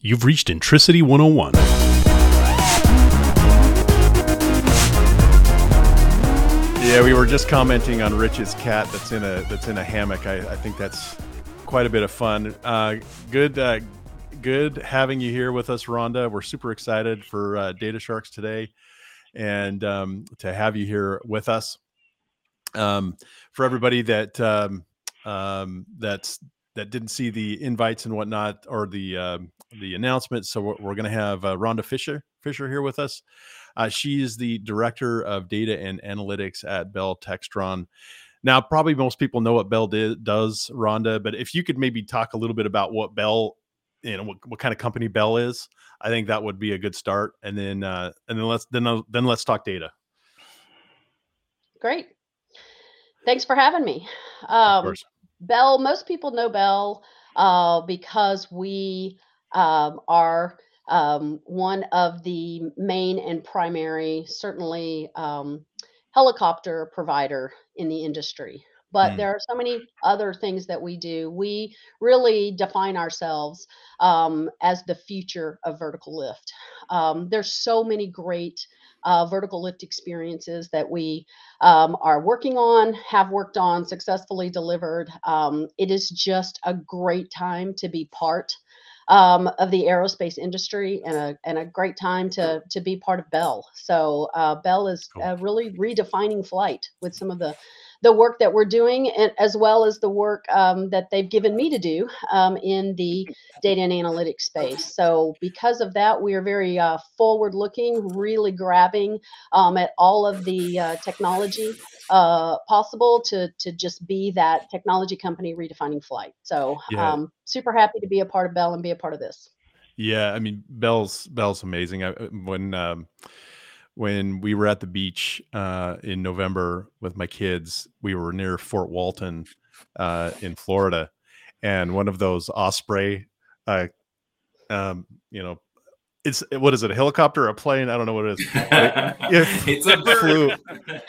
You've reached Intricity 101. Yeah, we were just commenting on Rich's cat that's in a that's in a hammock. I, I think that's quite a bit of fun. Uh, good, uh, good having you here with us, Rhonda. We're super excited for uh, Data Sharks today, and um, to have you here with us. Um, for everybody that um, um, that's that didn't see the invites and whatnot or the um, the announcements, so we're, we're going to have uh, Rhonda Fisher Fisher here with us. Uh, she is the director of data and analytics at Bell Textron. Now, probably most people know what Bell did, does, Rhonda, but if you could maybe talk a little bit about what Bell, you know, what, what kind of company Bell is, I think that would be a good start. And then, uh, and then let's then uh, then let's talk data. Great. Thanks for having me. Um, Bell, most people know Bell uh, because we um, are um, one of the main and primary, certainly um, helicopter provider in the industry. But mm. there are so many other things that we do. We really define ourselves um, as the future of vertical lift. Um, there's so many great uh, vertical lift experiences that we um, are working on, have worked on, successfully delivered. Um, it is just a great time to be part um, of the aerospace industry and a, and a great time to, to be part of Bell. So uh, Bell is cool. uh, really redefining flight with some of the the work that we're doing, and as well as the work um, that they've given me to do um, in the data and analytics space. So, because of that, we are very uh, forward looking, really grabbing um, at all of the uh, technology uh, possible to to just be that technology company redefining flight. So, yeah. um, super happy to be a part of Bell and be a part of this. Yeah, I mean, Bell's Bell's amazing. I, when um, when we were at the beach uh, in November with my kids, we were near Fort Walton uh, in Florida, and one of those Osprey, uh, um, you know, it's what is it, a helicopter a plane? I don't know what it is. It, it's a bird. Flew,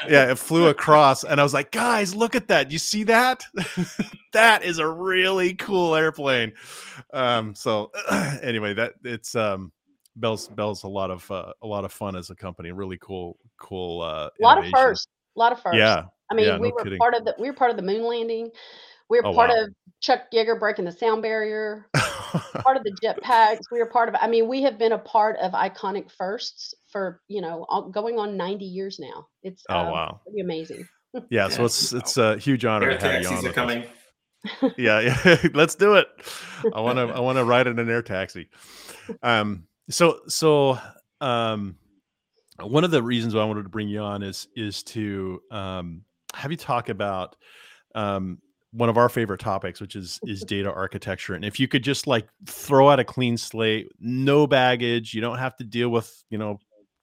yeah, it flew across, and I was like, guys, look at that! You see that? that is a really cool airplane. Um, so anyway, that it's um Bell's Bell's a lot of uh, a lot of fun as a company. Really cool, cool. Uh, a lot of firsts. A lot of firsts. Yeah. I mean, yeah, we no were kidding. part of the we were part of the moon landing. We were Oh, part wow. of Chuck Yeager breaking the sound barrier. part of the jetpacks. We were part of. I mean, we have been a part of iconic firsts for you know going on ninety years now. It's oh um, wow. pretty amazing. Yeah. So it's it's a huge honor Air to have you on. taxis are coming. yeah, yeah. Let's do it. I want to. I want to ride in an air taxi. Um. So so um, one of the reasons why I wanted to bring you on is is to um have you talk about um one of our favorite topics, which is is data architecture. And if you could just like throw out a clean slate, no baggage, you don't have to deal with you know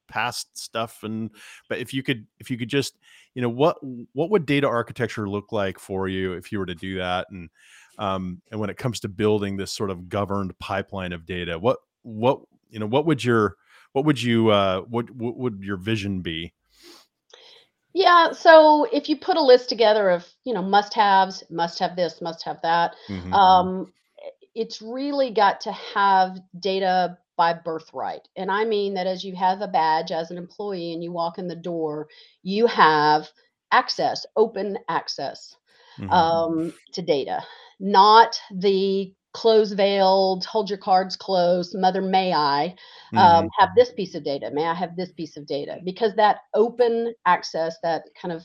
past stuff and but if you could if you could just you know what what would data architecture look like for you if you were to do that and um and when it comes to building this sort of governed pipeline of data what what you know what would your what would you uh what what would your vision be Yeah. So if you put a list together of you know must haves, must have this, must have that. Mhm. um, it's really got to have data by birthright. And I mean that as you have a badge as an employee and you walk in the door, you have access, open access Mhm. um, to data, not the close veiled, hold your cards close, mother may I um, Mhm. have this piece of data? May I have this piece of data? Because that open access, that kind of,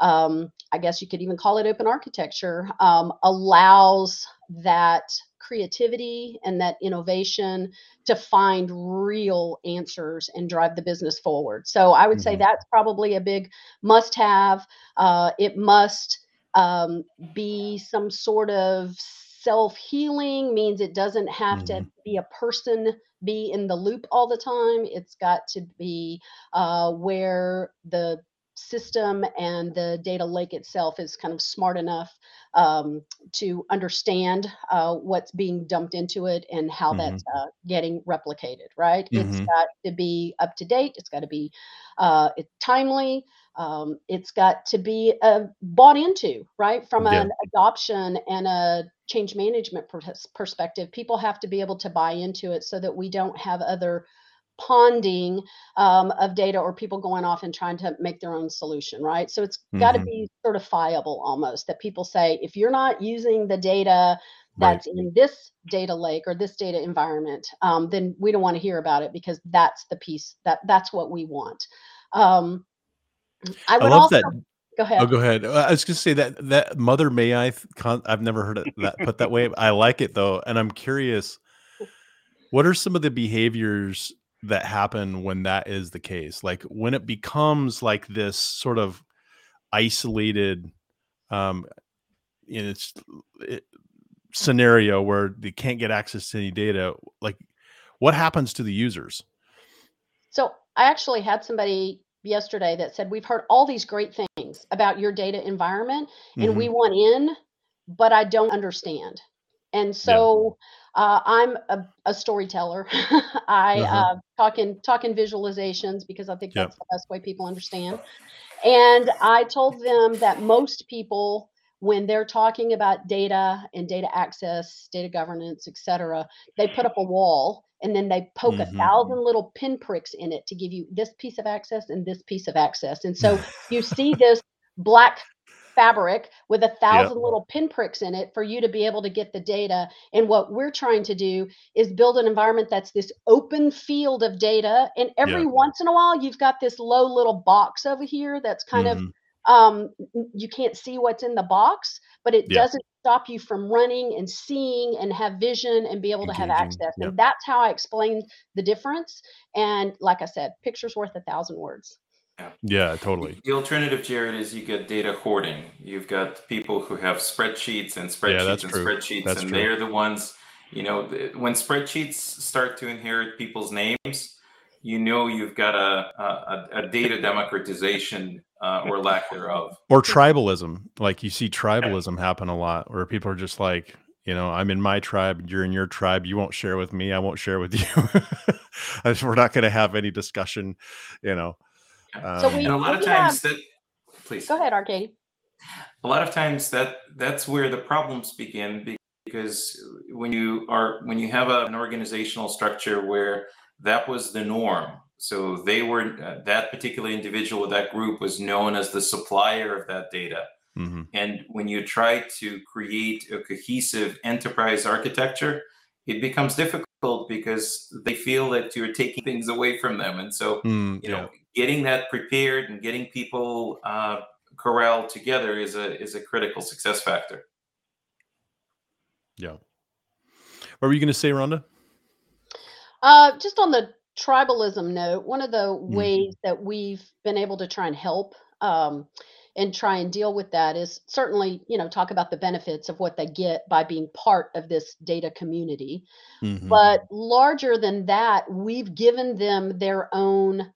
um, I guess you could even call it open architecture, um, allows that creativity and that innovation to find real answers and drive the business forward. So I would say Mhm. that's probably a big must have. Uh, it must um, be some sort of self healing, means it doesn't have to Mhm. be a person be in the loop all the time. It's got to be uh, where the system and the data lake itself is kind of smart enough um, to understand uh, what's being dumped into it and how that's uh, getting replicated. Right? It's Mhm. got to be up to date. It's got to be uh, timely. Um, it's got to be uh, bought into, right, from Yeah. an adoption and a change management perspective, people have to be able to buy into it so that we don't have other ponding um, of data or people going off and trying to make their own solution, right? So it's mm-hmm. got to be certifiable almost that people say, if you're not using the data that's right. in this data lake or this data environment, um, then we don't want to hear about it because that's the piece that that's what we want. Um, I would I also, that. Go ahead. Oh, go ahead. I was going to say that that Mother May I. I've never heard it that put that way. I like it though, and I'm curious. What are some of the behaviors that happen when that is the case like when it becomes like this sort of isolated um in its it, scenario where they can't get access to any data like what happens to the users so i actually had somebody yesterday that said we've heard all these great things about your data environment and mm-hmm. we want in but i don't understand and so yeah. uh, I'm a, a storyteller. I uh-huh. uh, talk in talk in visualizations because I think that's the best way people understand. And I told them that most people, when they're talking about data and data access, data governance, etc., they put up a wall and then they poke mm-hmm. a thousand little pinpricks in it to give you this piece of access and this piece of access. And so you see this black fabric with a thousand yep. little pinpricks in it for you to be able to get the data. And what we're trying to do is build an environment that's this open field of data. And every yep. once in a while, you've got this low little box over here that's kind mm-hmm. of um, you can't see what's in the box, but it yep. doesn't stop you from running and seeing and have vision and be able to have access. And that's how I explain the difference. And like I said, pictures worth a thousand words. Yeah. Yeah, totally. The alternative, Jared, is you get data hoarding. You've got people who have spreadsheets and spreadsheets yeah, and true. spreadsheets, that's and true. they're the ones, you know, when spreadsheets start to inherit people's names, you know you've got a, a, a data democratization uh, or lack thereof. Or tribalism. Like you see tribalism happen a lot where people are just like, you know, I'm in my tribe, you're in your tribe, you won't share with me, I won't share with you. We're not going to have any discussion, you know. Um, so we, and a lot of times have, that, please go ahead, Arkady. A lot of times that that's where the problems begin because when you are when you have a, an organizational structure where that was the norm, so they were uh, that particular individual, with that group was known as the supplier of that data. Mm-hmm. And when you try to create a cohesive enterprise architecture, it becomes difficult because they feel that you're taking things away from them. And so, mm, you know, getting that prepared and getting people uh, corralled together is a is a critical success factor. Yeah. What were you going to say, Rhonda? Uh, just on the tribalism note, one of the mm-hmm. ways that we've been able to try and help um, and try and deal with that is certainly, you know, talk about the benefits of what they get by being part of this data community. Mm-hmm. But larger than that, we've given them their own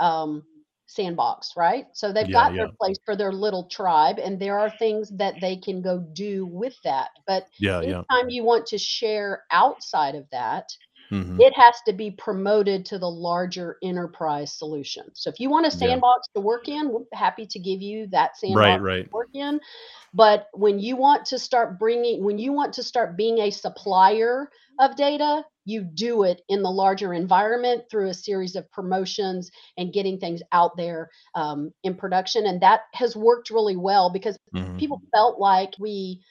um, sandbox, right? So they've yeah, got yeah. their place for their little tribe, and there are things that they can go do with that. But yeah, anytime yeah. you want to share outside of that, mm-hmm. it has to be promoted to the larger enterprise solution. So if you want a sandbox to work in, we're happy to give you that sandbox right, right. to work in. But when you want to start bringing, when you want to start being a supplier of data, you do it in the larger environment through a series of promotions and getting things out there um, in production. And that has worked really well because mm-hmm. people felt like we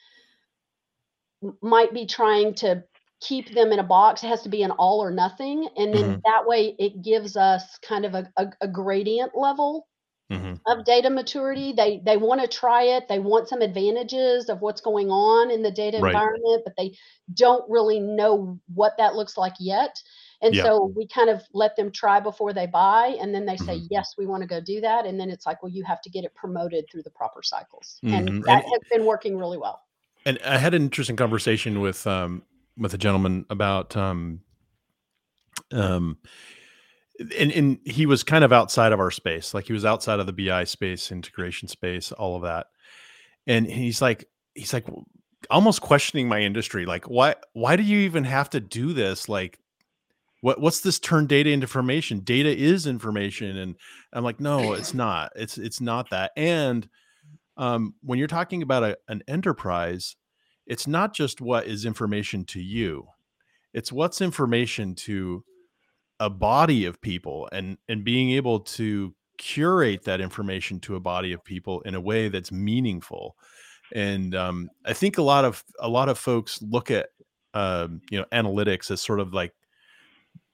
might be trying to keep them in a box. It has to be an all or nothing. And then mm-hmm. that way it gives us kind of a, a, a gradient level mm-hmm. of data maturity. They they want to try it. They want some advantages of what's going on in the data right. environment, but they don't really know what that looks like yet. And yeah. so we kind of let them try before they buy, and then they say, mm-hmm. "Yes, we want to go do that." And then it's like, "Well, you have to get it promoted through the proper cycles," and mm-hmm. that and, has been working really well. And I had an interesting conversation with um, with a gentleman about um, um, and, and he was kind of outside of our space like he was outside of the bi space integration space all of that. And he's like he's like almost questioning my industry like why why do you even have to do this? Like what what's this turn data into information? Data is information. And i'm like no it's not. It's it's not that. And um, when you're talking about a, an enterprise it's not just what is information to you it's what's information to a body of people and and being able to curate that information to a body of people in a way that's meaningful. And um, i think a lot of a lot of folks look at um, you know analytics as sort of like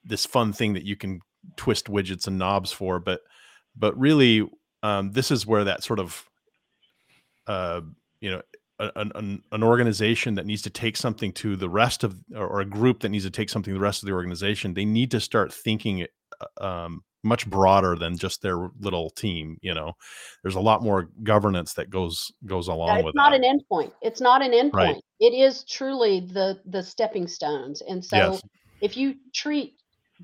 this fun thing that you can twist widgets and knobs for but but really um, this is where that sort of uh, you know an, an, organization that needs to take something to the rest of or a group that needs to take something to the rest of the organization they need to start thinking uh, um, much broader than just their little team you know there's a lot more governance that goes goes along yeah, it's with not that. an endpoint it's not an endpoint right. it is truly the the stepping stones and so yes. if you treat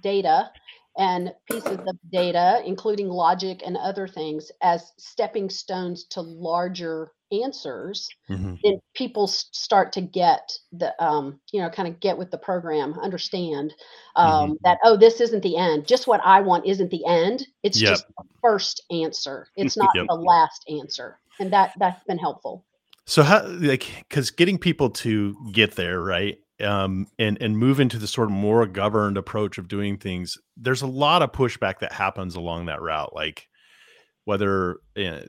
data and pieces of data, including logic and other things, as stepping stones to larger answers, mm-hmm. then people start to get the, um, you know, kind of get with the program, understand um, mm-hmm. that, oh, this isn't the end. Just what I want isn't the end. It's yep. just the first answer. It's not yep. the last answer. And that, that's been helpful. So how like because getting people to get there, right? um, and and move into the sort of more governed approach of doing things, there's a lot of pushback that happens along that route. Like whether uh,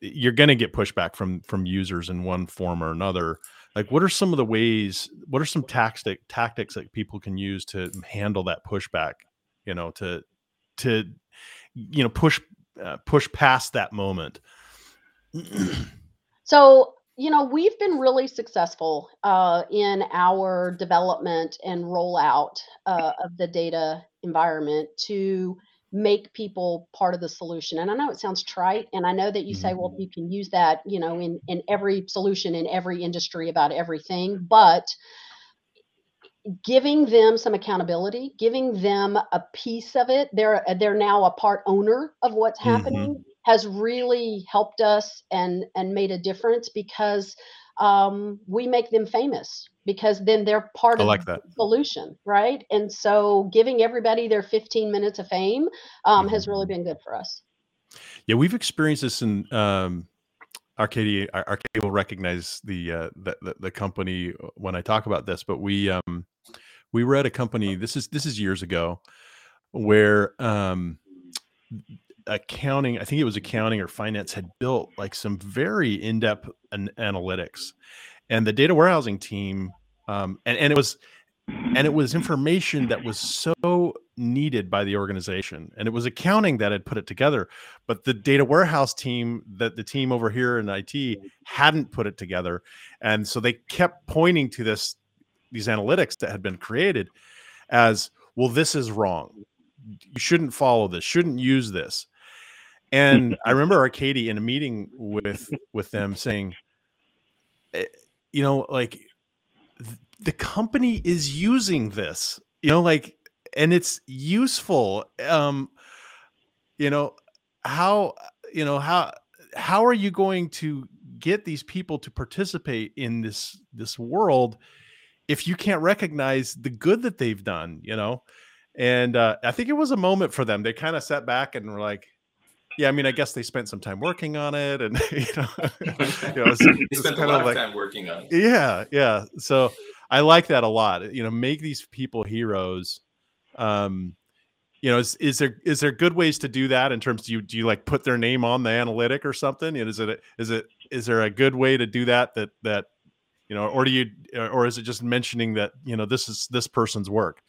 you're going to get pushback from from users in one form or another. Like, what are some of the ways? What are some tactic tactics that people can use to handle that pushback? You know, to to you know push uh, push past that moment. so you know, we've been really successful uh, in our development and rollout uh, of the data environment to make people part of the solution. And I know it sounds trite, and I know that you say, well, mm-hmm. you can use that, you know, in in every solution in every industry about everything, but giving them some accountability giving them a piece of it they're they're now a part owner of what's mm-hmm. happening mm-hmm has really helped us and and made a difference because um, we make them famous because then they're part I of like the solution, right? And so giving everybody their 15 minutes of fame um, mm-hmm. has really mm-hmm. been good for us. Yeah, we've experienced this in um, Arkady. Arkady will recognize the, uh, the, the the company when I talk about this, but we um, we were at a company. This is this is years ago, where um, accounting, I think it was accounting or finance had built like some very in-depth an- analytics, and the data warehousing team, um, and and it was, and it was information that was so needed by the organization, and it was accounting that had put it together, but the data warehouse team, that the team over here in IT hadn't put it together, and so they kept pointing to this these analytics that had been created as well. This is wrong. You shouldn't follow this. Shouldn't use this and I remember Arkady in a meeting with with them saying, eh, you know, like the company is using this, you know, like, and it's useful. Um, you know, how you know how how are you going to get these people to participate in this this world if you can't recognize the good that they've done you know and uh, i think it was a moment for them they kind of sat back and were like yeah, I mean, I guess they spent some time working on it, and you know, you know it's, they spent a lot of like, time working on it. Yeah, yeah. So I like that a lot. You know, make these people heroes. Um, you know, is, is there is there good ways to do that in terms? Do you do you like put their name on the analytic or something? And is it is it is there a good way to do that? That that you know, or do you or is it just mentioning that you know this is this person's work?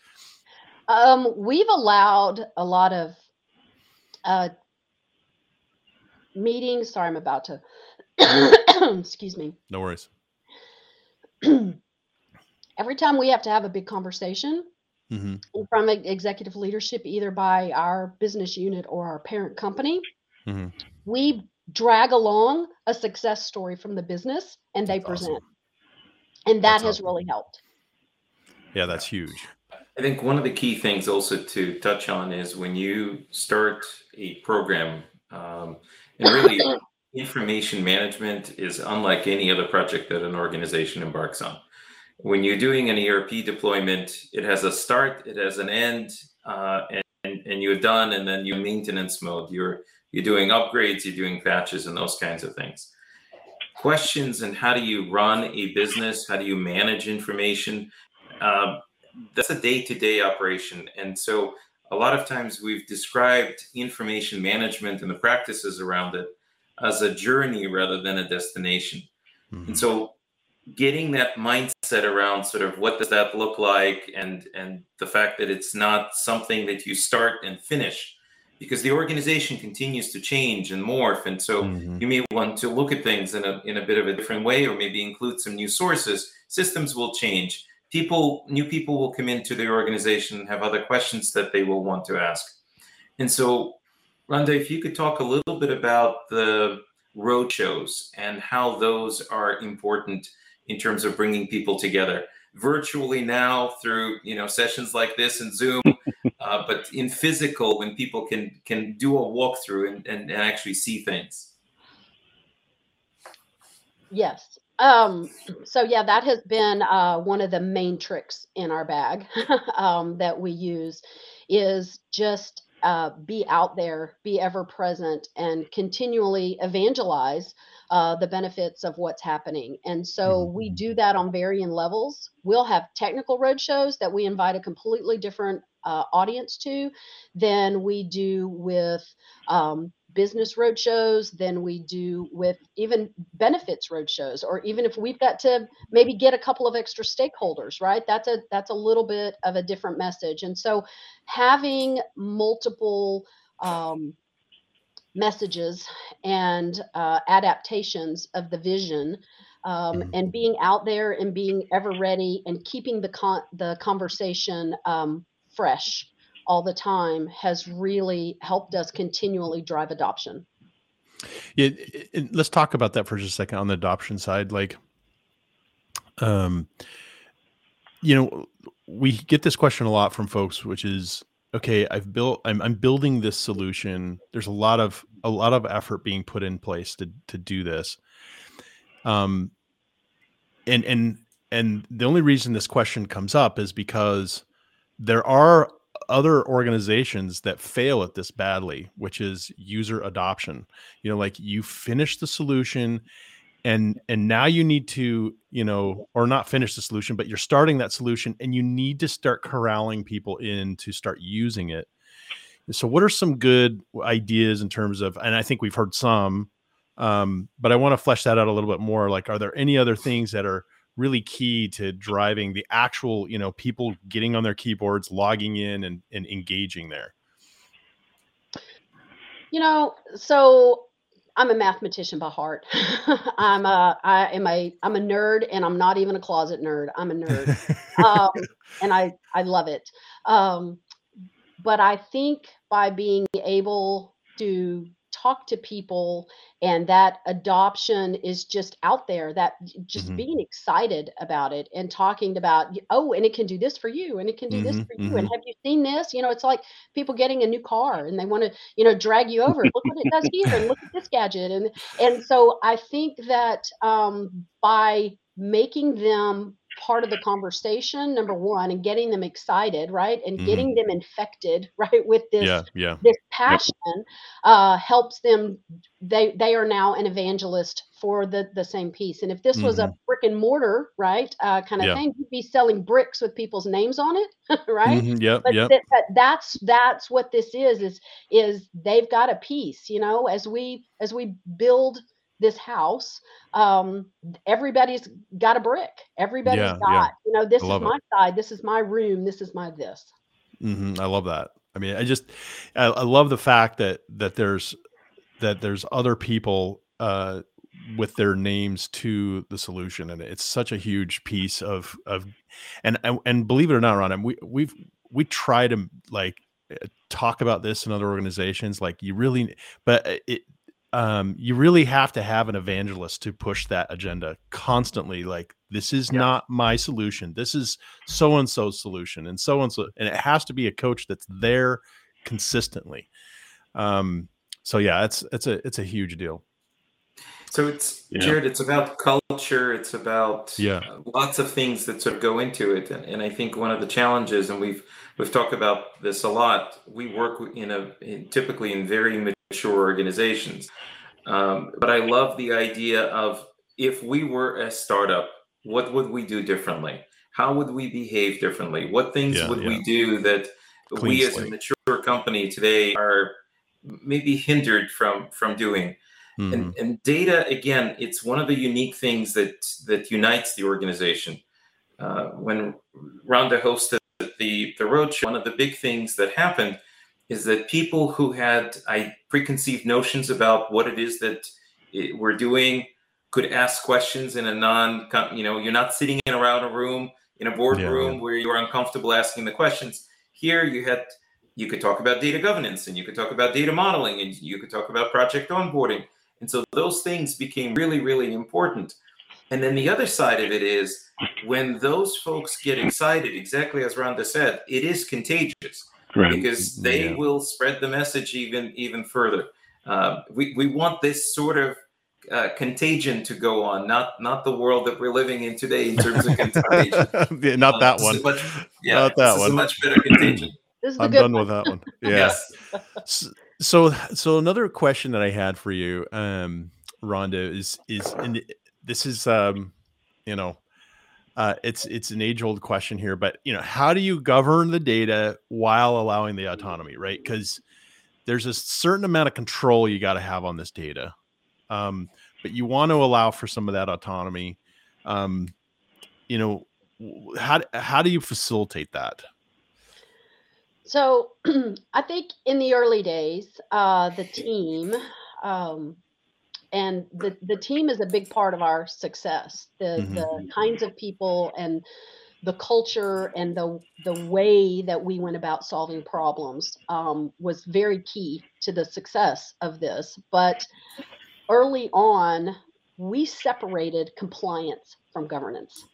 Um, we've allowed a lot of uh, meetings. Sorry, I'm about to. excuse me. No worries. Every time we have to have a big conversation mm-hmm. from executive leadership, either by our business unit or our parent company, mm-hmm. we drag along a success story from the business and they present. Awesome. And that that's has awesome. really helped. Yeah, that's huge. I think one of the key things also to touch on is when you start a program, um, and really, information management is unlike any other project that an organization embarks on. When you're doing an ERP deployment, it has a start, it has an end, uh, and, and, you're done, and then you're maintenance mode. You're you're doing upgrades, you're doing patches, and those kinds of things. questions and how do you run a business? How do you manage information? Uh, that's a day-to-day operation, and so a lot of times we've described information management and the practices around it as a journey rather than a destination. Mm-hmm. And so getting that mindset around sort of what does that look like and and the fact that it's not something that you start and finish because the organization continues to change and morph and so mm-hmm. you may want to look at things in a in a bit of a different way or maybe include some new sources systems will change people new people will come into the organization and have other questions that they will want to ask. And so Rhonda, if you could talk a little bit about the road shows and how those are important in terms of bringing people together virtually now through you know sessions like this and zoom uh, but in physical when people can can do a walkthrough and, and, and actually see things. Yes um, so yeah that has been uh, one of the main tricks in our bag um, that we use is just uh, be out there be ever present and continually evangelize uh, the benefits of what's happening. And so mm-hmm. we do that on varying levels. We'll have technical roadshows that we invite a completely different uh, audience to than we do with um, business roadshows than we do with even benefits roadshows or even if we've got to maybe get a couple of extra stakeholders right that's a that's a little bit of a different message and so having multiple um, messages and uh, adaptations of the vision um, mm-hmm. and being out there and being ever ready and keeping the con- the conversation um, fresh all the time has really helped us continually drive adoption. Yeah, let's talk about that for just a second on the adoption side. Like, um, you know, we get this question a lot from folks, which is, okay i've built I'm, I'm building this solution there's a lot of a lot of effort being put in place to to do this um and and and the only reason this question comes up is because there are other organizations that fail at this badly which is user adoption. You know like you finish the solution and and now you need to you know or not finish the solution but you're starting that solution and you need to start corralling people in to start using it. So what are some good ideas in terms of and i think we've heard some um, but i want to flesh that out a little bit more like are there any other things that are really key to driving the actual you know people getting on their keyboards logging in and, and engaging there you know so I'm a mathematician by heart. I'm a I am a I'm a nerd and I'm not even a closet nerd. I'm a nerd. um, and I I love it. Um, but I think by being able to talk to people and that adoption is just out there that just mm-hmm. being excited about it and talking about oh and it can do this for you and it can do mm-hmm. this for you mm-hmm. and have you seen this you know it's like people getting a new car and they want to you know drag you over look what it does here and look at this gadget and and so i think that um, by making them part of the conversation number one and getting them excited right and mm-hmm. getting them infected right with this yeah, yeah. this passion yep. uh, helps them they they are now an evangelist for the the same piece and if this mm-hmm. was a mm-hmm. brick and mortar right uh, kind of yeah. thing you'd be selling bricks with people's names on it right mm-hmm. yep, but yep. Th- that, that's that's what this is is is they've got a piece you know as we as we build this house um everybody's got a brick everybody's yeah, got yeah. you know this is my it. side this is my room this is my this mm-hmm. i love that i mean i just I, I, love the fact that that there's that there's other people uh with their names to the solution and it's such a huge piece of of and and, and believe it or not ron we we've we try to like eh, talk about this in other organizations like you really but eh, it um, you really have to have an evangelist to push that agenda constantly. Like, this is yeah. not my solution. This is so and so's solution, and so and so, and it has to be a coach that's there consistently. Um, so yeah, it's it's a it's a huge deal. So it's yeah. Jared. It's about culture. It's about yeah, lots of things that sort of go into it, and, and I think one of the challenges, and we've we've talked about this a lot. We work in a in, typically in very mature organizations. Um, but I love the idea of if we were a startup, what would we do differently? How would we behave differently? What things yeah, would yeah. we do that Clean we slate. as a mature company today are maybe hindered from from doing? Mm-hmm. And, and data again, it's one of the unique things that that unites the organization. Uh, when Rhonda hosted the the roadshow, one of the big things that happened is that people who had I preconceived notions about what it is that it, we're doing could ask questions in a non you know you're not sitting in around a room in a boardroom yeah. where you're uncomfortable asking the questions. Here you had you could talk about data governance and you could talk about data modeling and you could talk about project onboarding. And so those things became really really important. And then the other side of it is when those folks get excited exactly as rhonda said it is contagious right. because they yeah. will spread the message even even further uh, we, we want this sort of uh, contagion to go on, not not the world that we're living in today in terms of contagion. yeah, not that uh, one. Much, yeah, not that one. much better contagion. I'm done one. with that one. Yeah. yes. So, so another question that I had for you, um, Rhonda, is is and this is um, you know, uh, it's it's an age old question here, but you know, how do you govern the data while allowing the autonomy, right? Because there's a certain amount of control you got to have on this data um, but you want to allow for some of that autonomy. Um, you know, how how do you facilitate that? So I think in the early days, uh, the team, um, and the the team is a big part of our success. The mm-hmm. the kinds of people and the culture and the the way that we went about solving problems um, was very key to the success of this. But early on, we separated compliance from governance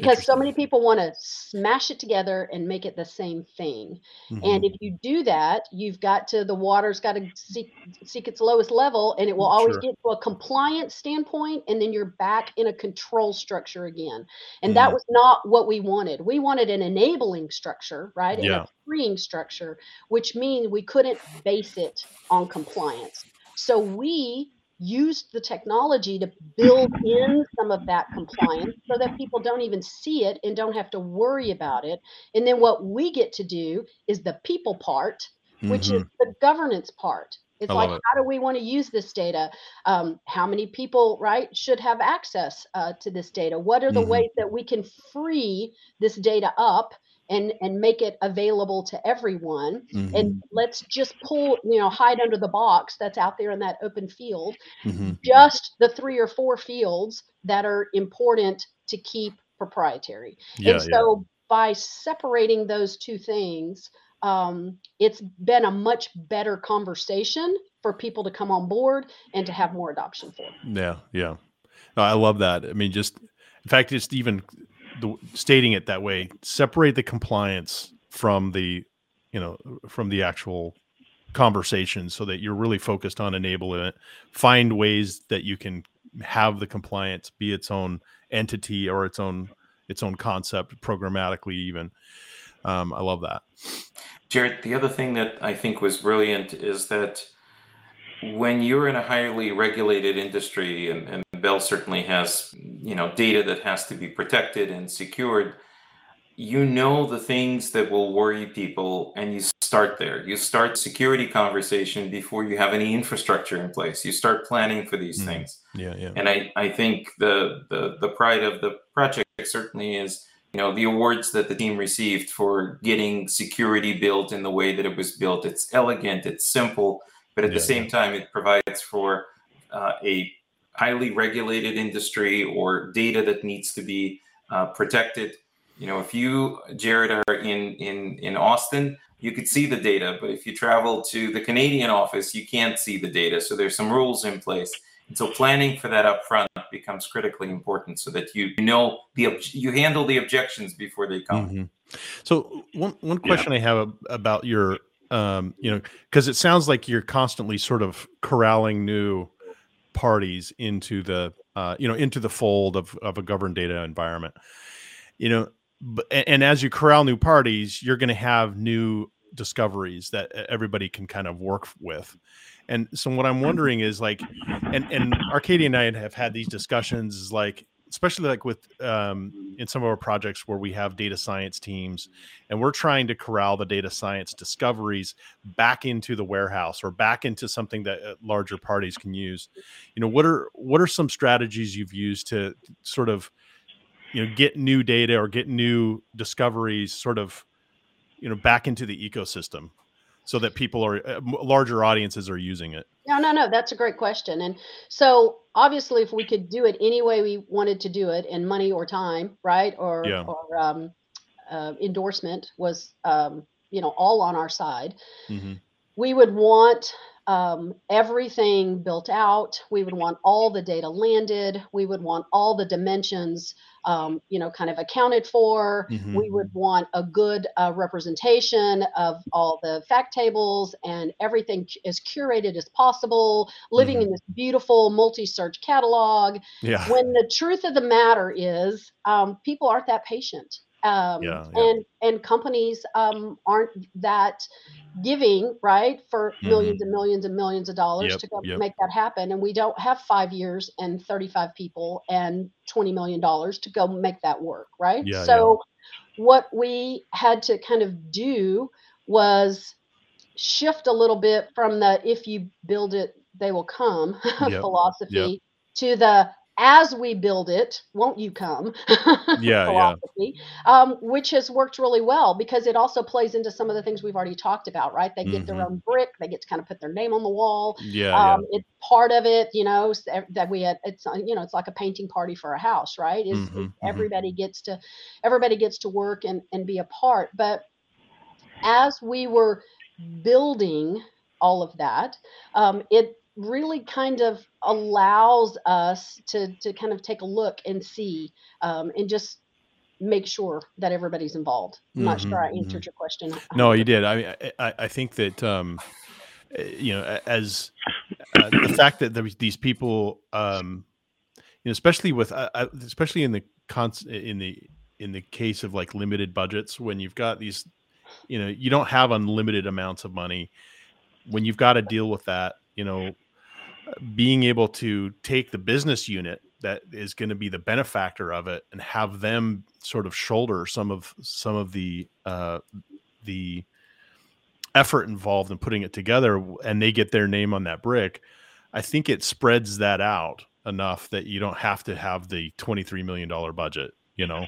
because so many people want to smash it together and make it the same thing. Mm-hmm. And if you do that, you've got to the water's got to seek, seek its lowest level, and it will always sure. get to a compliance standpoint, and then you're back in a control structure again. And mm-hmm. that was not what we wanted. We wanted an enabling structure, right? Yeah. A freeing structure, which means we couldn't base it on compliance. So we used the technology to build in some of that compliance so that people don't even see it and don't have to worry about it. And then what we get to do is the people part, which mm-hmm. is the governance part. It's like, it. how do we want to use this data? Um, how many people, right, should have access uh, to this data? What are the mm-hmm. ways that we can free this data up and and make it available to everyone mm-hmm. and let's just pull you know hide under the box that's out there in that open field mm-hmm. just the three or four fields that are important to keep proprietary yeah, and so yeah. by separating those two things um, it's been a much better conversation for people to come on board and to have more adoption for yeah yeah i love that i mean just in fact it's even the, stating it that way separate the compliance from the you know from the actual conversation so that you're really focused on enabling it. Find ways that you can have the compliance be its own entity or its own its own concept programmatically even. Um, i love that. Jared the other thing that i think was brilliant is that when you're in a highly regulated industry and, and Bell certainly has, you know, data that has to be protected and secured. You know the things that will worry people, and you start there. You start security conversation before you have any infrastructure in place. You start planning for these mm. things. Yeah, yeah. And I, I think the, the the pride of the project certainly is, you know, the awards that the team received for getting security built in the way that it was built. It's elegant, it's simple, but at yeah, the same time, it provides for uh, a highly regulated industry or data that needs to be uh, protected. You know, if you, Jared, are in in in Austin, you could see the data, but if you travel to the Canadian office, you can't see the data. So there's some rules in place. And so planning for that up front becomes critically important so that you know the you handle the objections before they come. Mm-hmm. So one one question yeah. I have about your um you know because it sounds like you're constantly sort of corralling new parties into the uh, you know into the fold of, of a governed data environment you know and, and as you corral new parties you're going to have new discoveries that everybody can kind of work with. And so what I'm wondering is like, and and Arkady and I have had these discussions is like, especially like with um, in some of our projects where we have data science teams and we're trying to corral the data science discoveries back into the warehouse or back into something that uh, larger parties can use you know what are what are some strategies you've used to sort of you know get new data or get new discoveries sort of you know back into the ecosystem so that people are uh, larger audiences are using it no no no that's a great question and so obviously if we could do it any way we wanted to do it in money or time right or Yeah. or um, uh, endorsement was um, you know all on our side hmm we would want um, everything built out. We would want all the data landed. We would want all the dimensions, um, you know, kind of accounted for. Mhm. We would want a good uh, representation of all the fact tables and everything as curated as possible, living in this beautiful multi-search catalog. yeah When the truth of the matter is, um, people aren't that patient. Um, Yeah, yeah. and and companies um, aren't that giving right for millions and millions and millions of dollars Mm-hmm. Yep, to go yep. make that happen and we don't have five years and 35 people and 20 million dollars to go make that work right Yeah, so what we had to kind of do was shift a little bit from the if you build it they will come Yep, philosophy to the as we build it won't you come? Yeah philosophy um, which has worked really well because it also plays into some of the things we've already talked about right? They get their Mhm. own brick they get to kind of put their name on the wall. Yeah yeah. Um, it's part of it you know that we had it's uh, you know it's like a painting party for a house right? Is, Mhm, mhm. everybody gets to everybody gets to work and and be a part. But as we were building all of that um, it really kind of allows us to to kind of take a look and see um, and just make sure that everybody's involved i'm not sure i Mhm, answered your question No, you did. I mean, I, I, think that um, uh, you know, as uh, the fact that there was these people, um, you know, especially with, uh, uh, especially in the cons in the in the case of like limited budgets, when you've got these, you know, you don't have unlimited amounts of money. When you've got to deal with that, you know, being able to take the business unit that is going to be the benefactor of it and have them sort of shoulder some of some of the uh, the effort involved in putting it together and they get their name on that brick i think it spreads that out enough that you don't have to have the 23 million dollar budget you know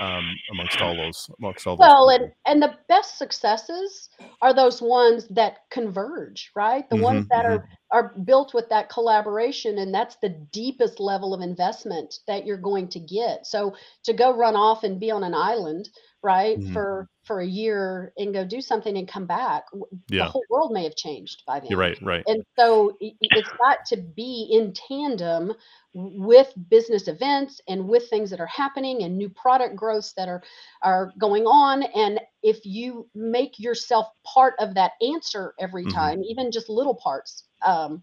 um, amongst all those amongst all those well and and the best successes are those ones that converge right? The ones Mhm, that are are built with that collaboration and that's the deepest level of investment that you're going to get. So to go run off and be on an island right Mhm. for for a year and go do something and come back w- the whole world may have changed by then you're right right and so it's got to be in tandem with business events and with things that are happening and new product growths that are are going on and if you make yourself part of that answer every Mhm. time even just little parts um,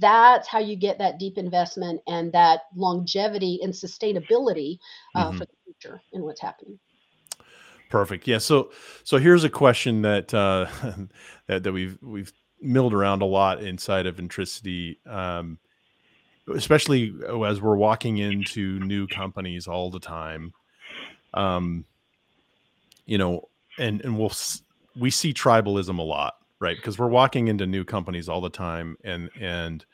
that's how you get that deep investment and that longevity and sustainability uh, Mhm. for the future in what's happening Perfect. Yeah. So so here's a question that uh, that, that we've we've milled around a lot inside of Intricity, um, especially as we're walking into new companies all the time. Um, you know, and and we'll we see tribalism a lot, right? Because we're walking into new companies all the time, and and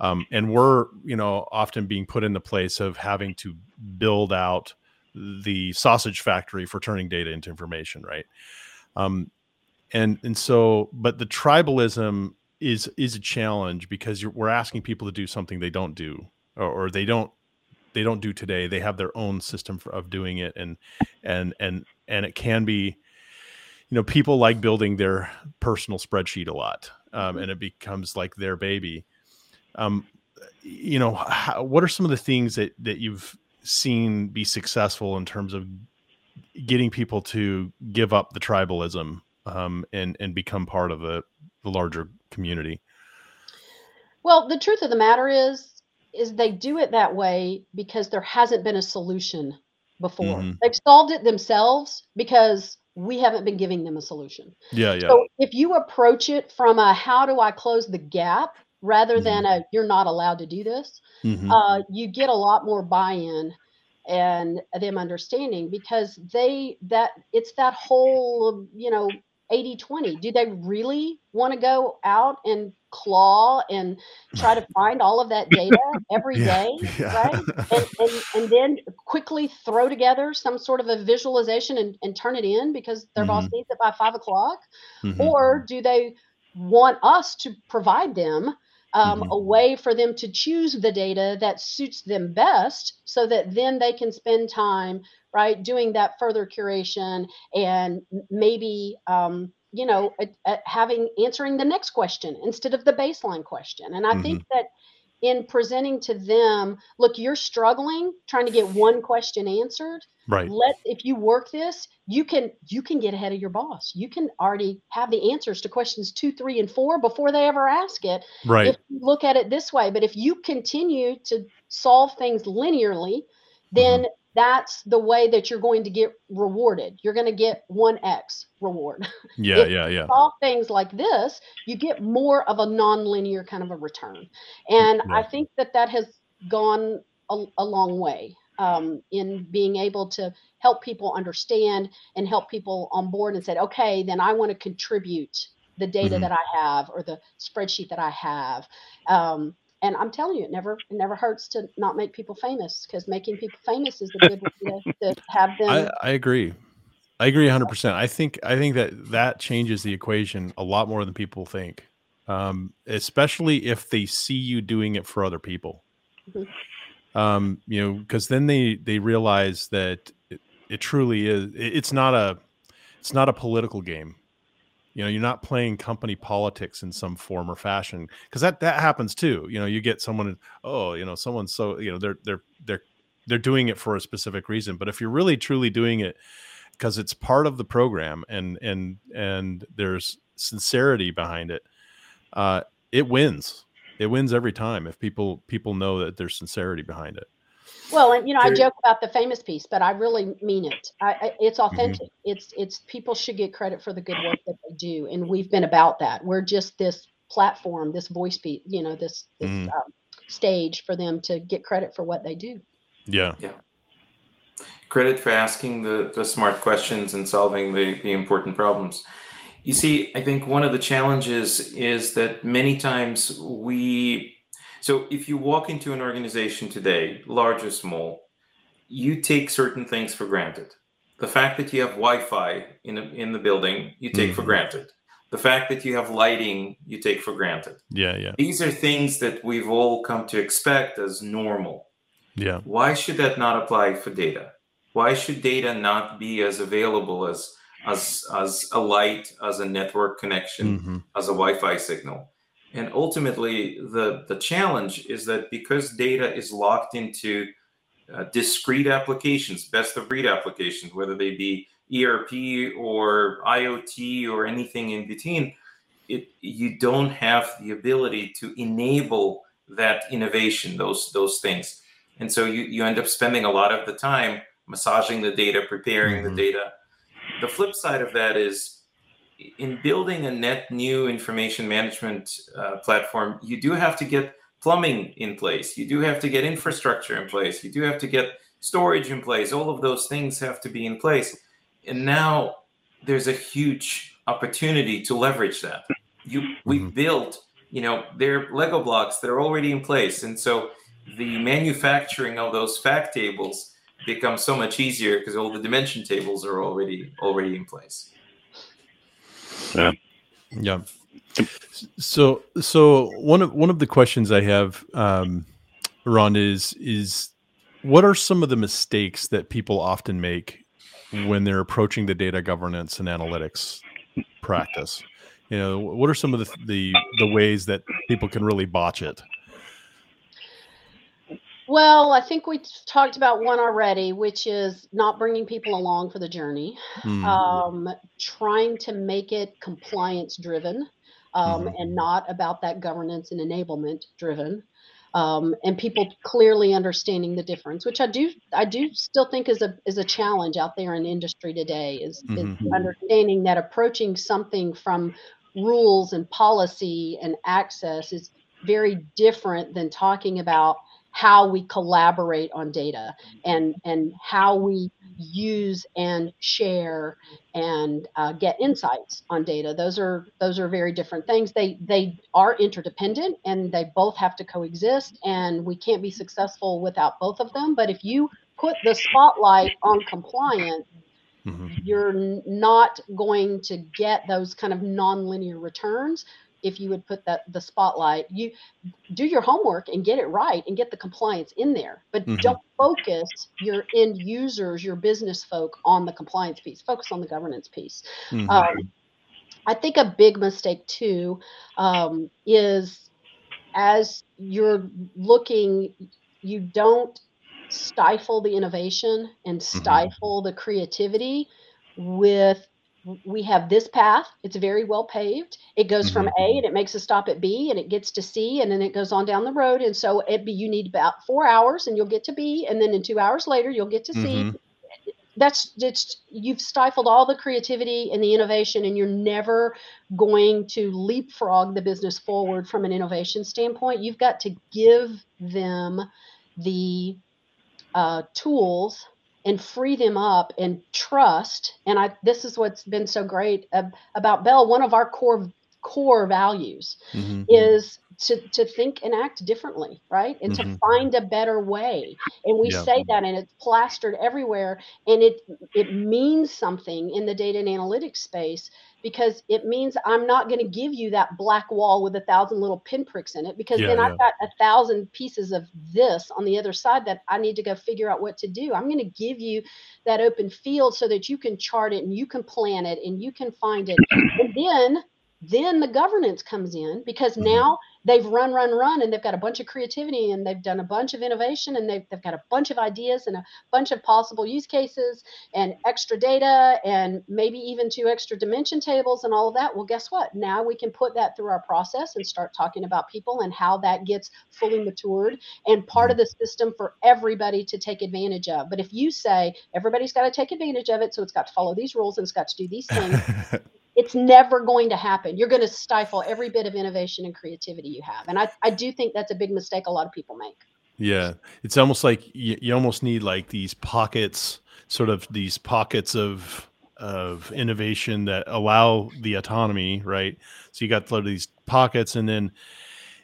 um, and we're you know often being put in the place of having to build out the sausage factory for turning data into information, right? Um, and and so, but the tribalism is is a challenge because you're, we're asking people to do something they don't do, or, or they don't they don't do today. They have their own system for, of doing it, and and and and it can be, you know, people like building their personal spreadsheet a lot, um, and it becomes like their baby. Um, you know, how, what are some of the things that that you've seen be successful in terms of getting people to give up the tribalism um, and and become part of the, the larger community? Well, the truth of the matter is, is they do it that way because there hasn't been a solution before. Mhm. They've solved it themselves because we haven't been giving them a solution. Yeah, yeah. So if you approach it from a how do I close the gap rather than Mm-hmm. a you're not allowed to do this, Mhm. uh, you get a lot more buy-in and them understanding because they that it's that whole you know 80 20 do they really want to go out and claw and try to find all of that data every Yeah, day yeah. right and, and and then quickly throw together some sort of a visualization and, and turn it in because their boss Mhm. needs it by five o'clock Mhm. or do they want us to provide them um, Mhm. a way for them to choose the data that suits them best so that then they can spend time right doing that further curation and maybe um, you know having answering the next question instead of the baseline question and i think that in presenting to them look you're struggling trying to get one question answered right. let if you work this you can you can get ahead of your boss you can already have the answers to questions two three and four before they ever ask it Right. if you look at it this way but if you continue to solve things linearly then mm-hmm. That's the way that you're going to get rewarded you're going to get 1x reward yeah, yeah, yeah. All things like this, you get more of a non-linear kind of a return. And I think that that has gone a, a long way um, in being able to help people understand and help people on board and said, okay, then I want to contribute the data Mhm. that I have or the spreadsheet that I have. Um, and I'm telling you, it never it never hurts to not make people famous because making people famous is a good way to, to have them. I, I agree. I agree 100%. I think I think that that changes the equation a lot more than people think. Um, especially if they see you doing it for other people. Mhm. Um, you know, because then they they realize that it, it truly is. it- it's not a it's not a political game. You know, you're not playing company politics in some form or fashion because that that happens too. You know, you get someone, oh, you know, someone's so you know they're they're they're they're doing it for a specific reason. But if you're really truly doing it because it's part of the program and and and there's sincerity behind it, uh, it wins. It wins every time if people people know that there's sincerity behind it. Well, and you know, I joke about the famous piece, but I really mean it. I, I, it's Mm-hmm. authentic. It's it's people should get credit for the good work that they do, and we've been about that. We're just this platform, this voice beat, you know, this this Mhm. um, stage for them to get credit for what they do. Yeah. Yeah. credit for asking the, the smart questions and solving the, the important problems. You see, I think one of the challenges is that many times we, so if you walk into an organization today, large or small, you take certain things for granted. The fact that you have Wi-Fi in, a, in the building, you take for Mhm. granted. The fact that you have lighting, you take for granted. Yeah. Yeah. These are things that we've all come to expect as normal. Yeah. Why should that not apply for data? Why should data not be as available as as as a light, as a network connection, Mhm. as a Wi-Fi signal? And ultimately, the the challenge is that because data is locked into uh, discrete applications, best of breed applications, whether they be ERP or IoT or anything in between, it you don't have the ability to enable that innovation, those those things. And so you, you end up spending a lot of the time massaging the data, preparing Mhm. the data. The flip side of that is in building a net new information management uh, platform, you do have to get plumbing in place. You do have to get infrastructure in place. You do have to get storage in place. All of those things have to be in place. And now there's a huge opportunity to leverage that. You we've Mhm. built, you know, they're Lego blocks that are already in place. And so the manufacturing of those fact tables becomes so much easier because all the dimension tables are already already in place. Yeah. Yeah. So so one of one of the questions I have, um, Ron, is is what are some of the mistakes that people often make when they're approaching the data governance and analytics practice? You know, what are some of the the, the ways that people can really botch it? Well, I think we talked about one already, which is not bringing people along for the journey, Mm, um, trying to make it compliance driven um, Mhm. and not about that governance and enablement driven. um, and people clearly understanding the difference, which I do I do still think is a is a challenge out there in industry today. Is, mm-hmm. is understanding that approaching something from rules and policy and access is very different than talking about how we collaborate on data and and how we use and share and uh, get insights on data. Those are those are very different things. They they are interdependent and they both have to coexist and we can't be successful without both of them. But if you put the spotlight on compliance mm-hmm. you're not going to get those kind of nonlinear returns if you would put that the spotlight you do your homework and get it right and get the compliance in there but mm-hmm. don't focus your end users your business folk on the compliance piece focus on the governance piece mm-hmm. um, i think a big mistake too um, is as you're looking you don't stifle the innovation and mm-hmm. stifle mm-hmm. the creativity with we have this path. It's very well paved. It goes mm-hmm. from A and it makes a stop at B and it gets to C and then it goes on down the road. And so it be you need about four hours and you'll get to B and then in two hours later you'll get to mm-hmm. C. That's it's you've stifled all the creativity and the innovation and you're never going to leapfrog the business forward from an innovation standpoint. You've got to give them the uh, tools and free them up and trust and i this is what's been so great about bell one of our core core values mm-hmm. is to, to think and act differently right and mm-hmm. to find a better way and we say that and it's plastered everywhere and it it means something in the data and analytics space because it means I'm not going to give you that black wall with a thousand little pinpricks in it because yeah, then I've got a thousand pieces of this on the other side that I need to go figure out what to do. I'm going to give you that open field so that you can chart it and you can plan it and you can find it. And then then the governance comes in because mm-hmm. now they've run, run, run, and they've got a bunch of creativity and they've done a bunch of innovation and they've, they've got a bunch of ideas and a bunch of possible use cases and extra data and maybe even two extra dimension tables and all of that. Well, guess what? Now we can put that through our process and start talking about people and how that gets fully matured and part of the system for everybody to take advantage of. But if you say everybody's got to take advantage of it, so it's got to follow these rules and it's got to do these things. it's never going to happen. You're going to stifle every bit of innovation and creativity you have. And I, I do think that's a big mistake a lot of people make. Yeah. It's almost like you, you almost need like these pockets, sort of these pockets of of innovation that allow the autonomy, right? So you got to load these pockets and then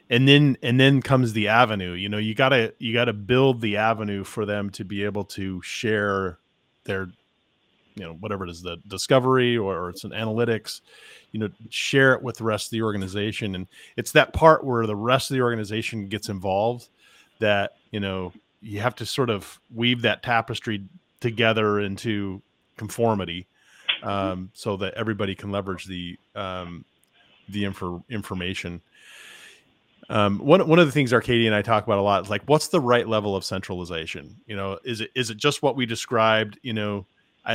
and then and then comes the avenue. You know, you gotta you gotta build the avenue for them to be able to share their you know whatever it is the discovery or it's an analytics you know share it with the rest of the organization and it's that part where the rest of the organization gets involved that you know you have to sort of weave that tapestry together into conformity um, so that everybody can leverage the um, the info, information um, one one of the things Arkady and I talk about a lot is like, what's the right level of centralization? You know, is it is it just what we described? You know,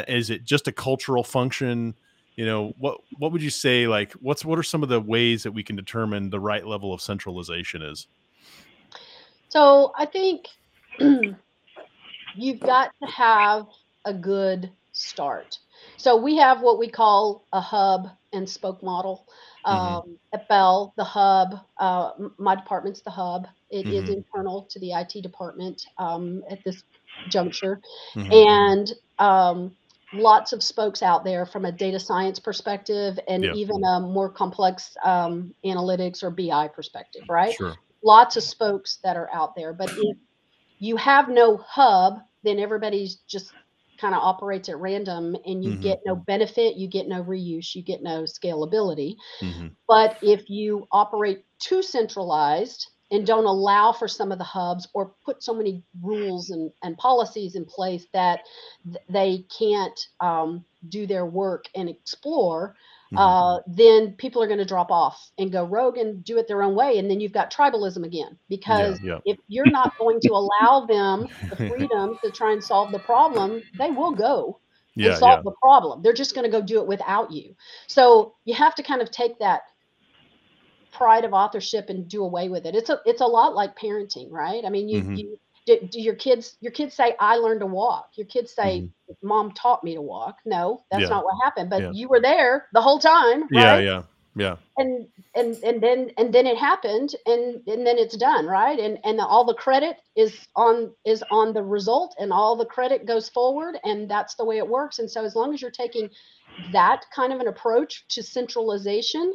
is it just a cultural function? You know, what what would you say? Like, what's what are some of the ways that we can determine the right level of centralization is? So I think you've got to have a good start. So we have what we call a hub and spoke model. Mm-hmm. Um. At Bell, the hub, uh, my department's the hub. It mm-hmm. is internal to the IT department um, at this juncture. Mm-hmm. And um, lots of spokes out there from a data science perspective and yeah. even a more complex um, analytics or BI perspective, right? Sure. Lots of spokes that are out there. But if you have no hub, then everybody's just kind of operates at random and you mm-hmm. get no benefit, you get no reuse, you get no scalability. Mm-hmm. But if you operate too centralized, and don't allow for some of the hubs or put so many rules and, and policies in place that th- they can't um, do their work and explore, mm-hmm. uh, then people are going to drop off and go rogue and do it their own way. And then you've got tribalism again. Because yeah, yeah. if you're not going to allow them the freedom to try and solve the problem, they will go. Yeah, and solve the problem. They're just going to go do it without you. So you have to kind of take that pride of authorship and do away with it. It's a it's a lot like parenting, right? I mean, you mm-hmm. you do, do, your kids your kids say I learned to walk. Your kids say mm-hmm. mom taught me to walk. No, that's yeah. not what happened, but yeah. you were there the whole time, right? Yeah, yeah. Yeah. And and and then and then it happened and and then it's done, right? And and all the credit is on is on the result and all the credit goes forward and that's the way it works. And so as long as you're taking that kind of an approach to centralization,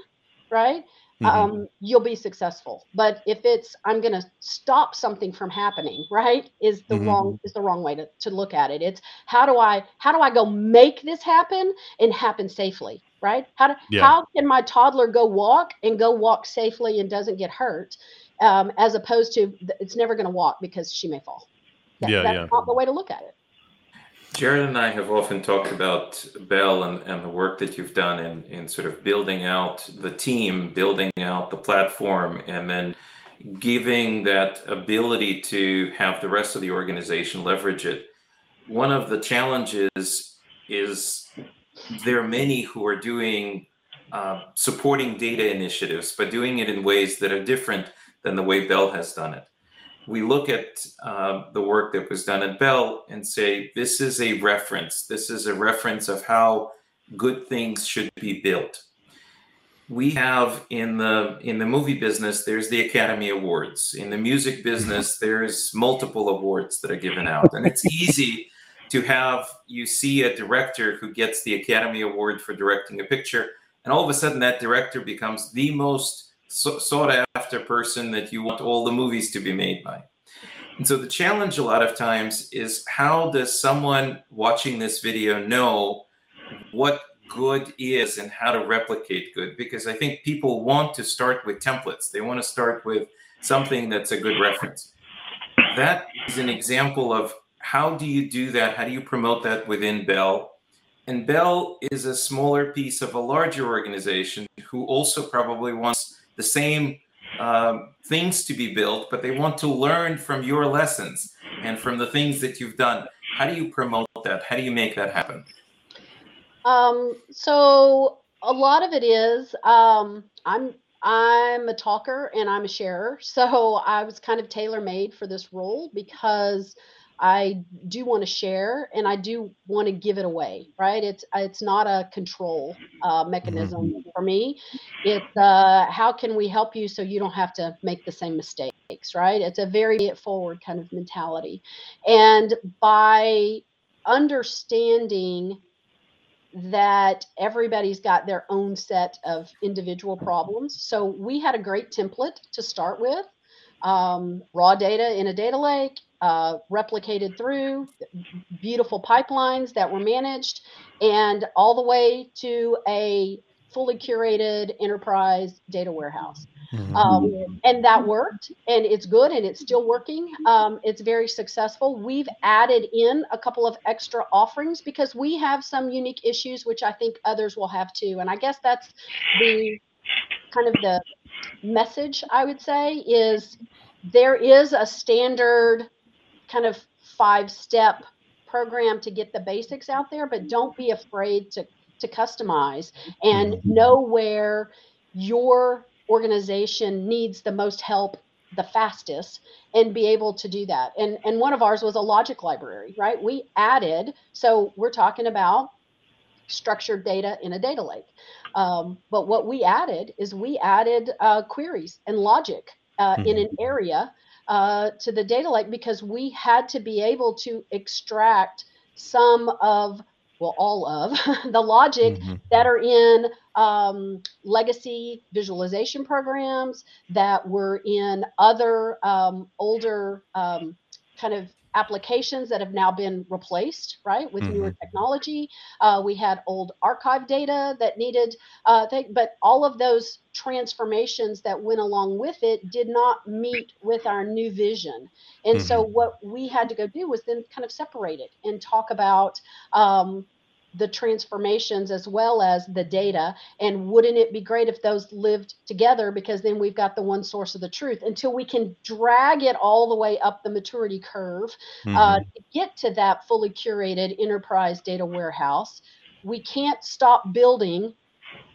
right? Mm-hmm. Um, you'll be successful. But if it's I'm going to stop something from happening, right? Is the mm-hmm. wrong is the wrong way to, to look at it. It's how do I how do I go make this happen and happen safely, right? How do, yeah. how can my toddler go walk and go walk safely and doesn't get hurt, um, as opposed to it's never going to walk because she may fall. That, yeah, that's yeah. not the way to look at it. Jared and I have often talked about Bell and, and the work that you've done in, in sort of building out the team, building out the platform, and then giving that ability to have the rest of the organization leverage it. One of the challenges is there are many who are doing uh, supporting data initiatives, but doing it in ways that are different than the way Bell has done it we look at uh, the work that was done at Bell and say, this is a reference. This is a reference of how good things should be built. We have in the in the movie business, there's the Academy Awards. In the music business, there's multiple awards that are given out, and it's easy to have you see a director who gets the Academy Award for directing a picture, and all of a sudden that director becomes the most sought after person that you want all the movies to be made by. And so the challenge a lot of times is how does someone watching this video know what good is and how to replicate good? Because I think people want to start with templates. They want to start with something that's a good reference. That is an example of how do you do that? How do you promote that within Bell? And Bell is a smaller piece of a larger organization who also probably wants the same um, things to be built, but they want to learn from your lessons and from the things that you've done. How do you promote that? How do you make that happen? Um, so a lot of it is um, I'm I'm a talker and I'm a sharer. So I was kind of tailor made for this role because I do want to share and I do want to give it away, right? It's it's not a control uh, mechanism mm-hmm. for me. It's uh, how can we help you so you don't have to make the same mistakes, right? It's a very forward kind of mentality, and by understanding that everybody's got their own set of individual problems. So we had a great template to start with. Um, raw data in a data lake uh, replicated through beautiful pipelines that were managed and all the way to a fully curated enterprise data warehouse. Mm-hmm. Um, and that worked and it's good and it's still working. Um, it's very successful. We've added in a couple of extra offerings because we have some unique issues, which I think others will have too. And I guess that's the kind of the message I would say is there is a standard kind of five step program to get the basics out there, but don't be afraid to, to customize and mm-hmm. know where your organization needs the most help the fastest and be able to do that. And and one of ours was a logic library, right? We added, so we're talking about structured data in a data lake. Um, but what we added is we added uh, queries and logic uh, mm-hmm. in an area uh, to the data lake because we had to be able to extract some of well all of the logic mm-hmm. that are in um, legacy visualization programs that were in other um, older um, kind of applications that have now been replaced, right, with mm-hmm. newer technology. Uh, we had old archive data that needed, uh, th- but all of those transformations that went along with it did not meet with our new vision. And mm-hmm. so, what we had to go do was then kind of separate it and talk about um, the transformations as well as the data. And wouldn't it be great if those lived together? Because then we've got the one source of the truth until we can drag it all the way up the maturity curve uh, mm-hmm. uh, to get to that fully curated enterprise data warehouse. We can't stop building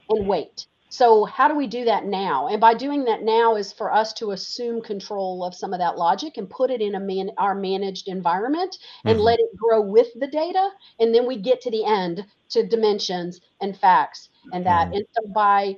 and wait. So how do we do that now? And by doing that now is for us to assume control of some of that logic and put it in a man our managed environment and mm-hmm. let it grow with the data. And then we get to the end to dimensions and facts and that. Mm-hmm. And so by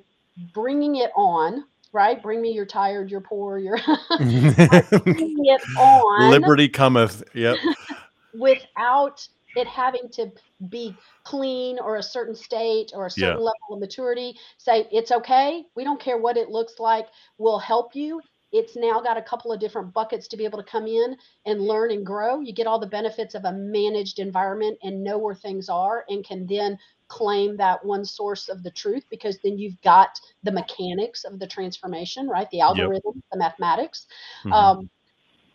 bringing it on, right? Bring me your tired, your poor, your bringing it on. Liberty cometh. Yep. without it having to be clean or a certain state or a certain yeah. level of maturity say it's okay we don't care what it looks like we'll help you it's now got a couple of different buckets to be able to come in and learn and grow you get all the benefits of a managed environment and know where things are and can then claim that one source of the truth because then you've got the mechanics of the transformation right the algorithm yep. the mathematics mm-hmm. um,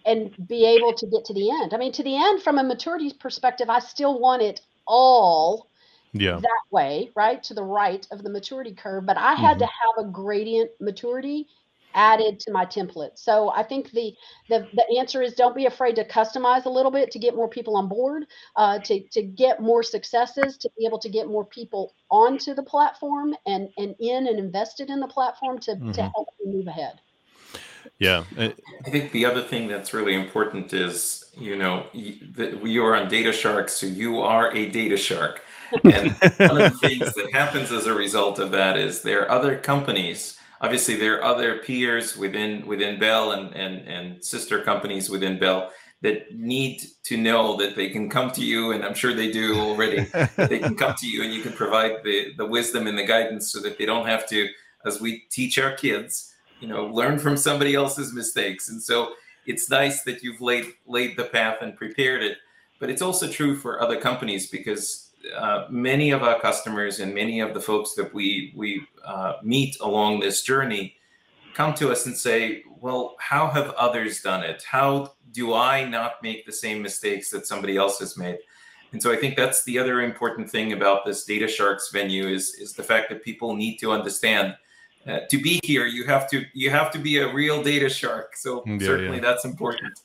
and be able to get to the end. I mean, to the end from a maturity perspective, I still want it all yeah. that way, right? To the right of the maturity curve. But I had mm-hmm. to have a gradient maturity added to my template. So I think the, the the answer is don't be afraid to customize a little bit to get more people on board, uh, to to get more successes, to be able to get more people onto the platform and and in and invested in the platform to mm-hmm. to help you move ahead. Yeah. Uh, I think the other thing that's really important is, you know, you are on Data Shark, so you are a data shark. And one of the things that happens as a result of that is there are other companies. Obviously, there are other peers within within Bell and and and sister companies within Bell that need to know that they can come to you, and I'm sure they do already. they can come to you, and you can provide the the wisdom and the guidance so that they don't have to, as we teach our kids, you know learn from somebody else's mistakes. And so it's nice that you've laid laid the path and prepared it but it's also true for other companies because uh, many of our customers and many of the folks that we we uh, meet along this journey come to us and say well how have others done it? How do i not make the same mistakes that somebody else has made? And so i think that's the other important thing about this data sharks venue is is the fact that people need to understand uh, to be here you have to you have to be a real data shark so yeah, certainly yeah. that's important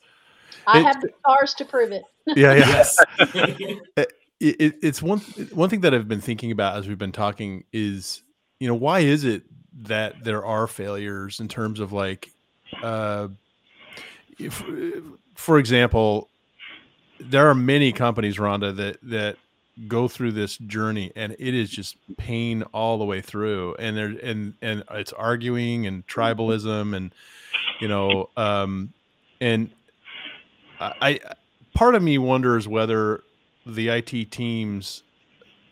i have the stars to prove it yeah, yeah. yes it, it, it's one one thing that i've been thinking about as we've been talking is you know why is it that there are failures in terms of like uh if, for example there are many companies rhonda that that go through this journey and it is just pain all the way through and there and and it's arguing and tribalism and you know um and i part of me wonders whether the it teams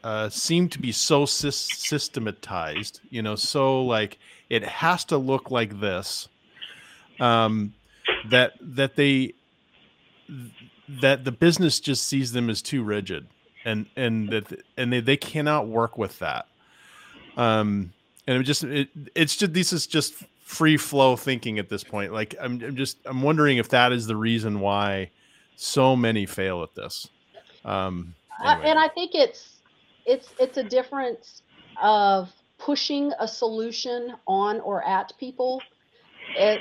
uh, seem to be so sy- systematized you know so like it has to look like this um that that they that the business just sees them as too rigid and and that and they, they cannot work with that. Um and it just it, it's just this is just free flow thinking at this point. Like I'm, I'm just i'm wondering if that is the reason why so many fail at this. Um anyway. and i think it's it's it's a difference of pushing a solution on or at people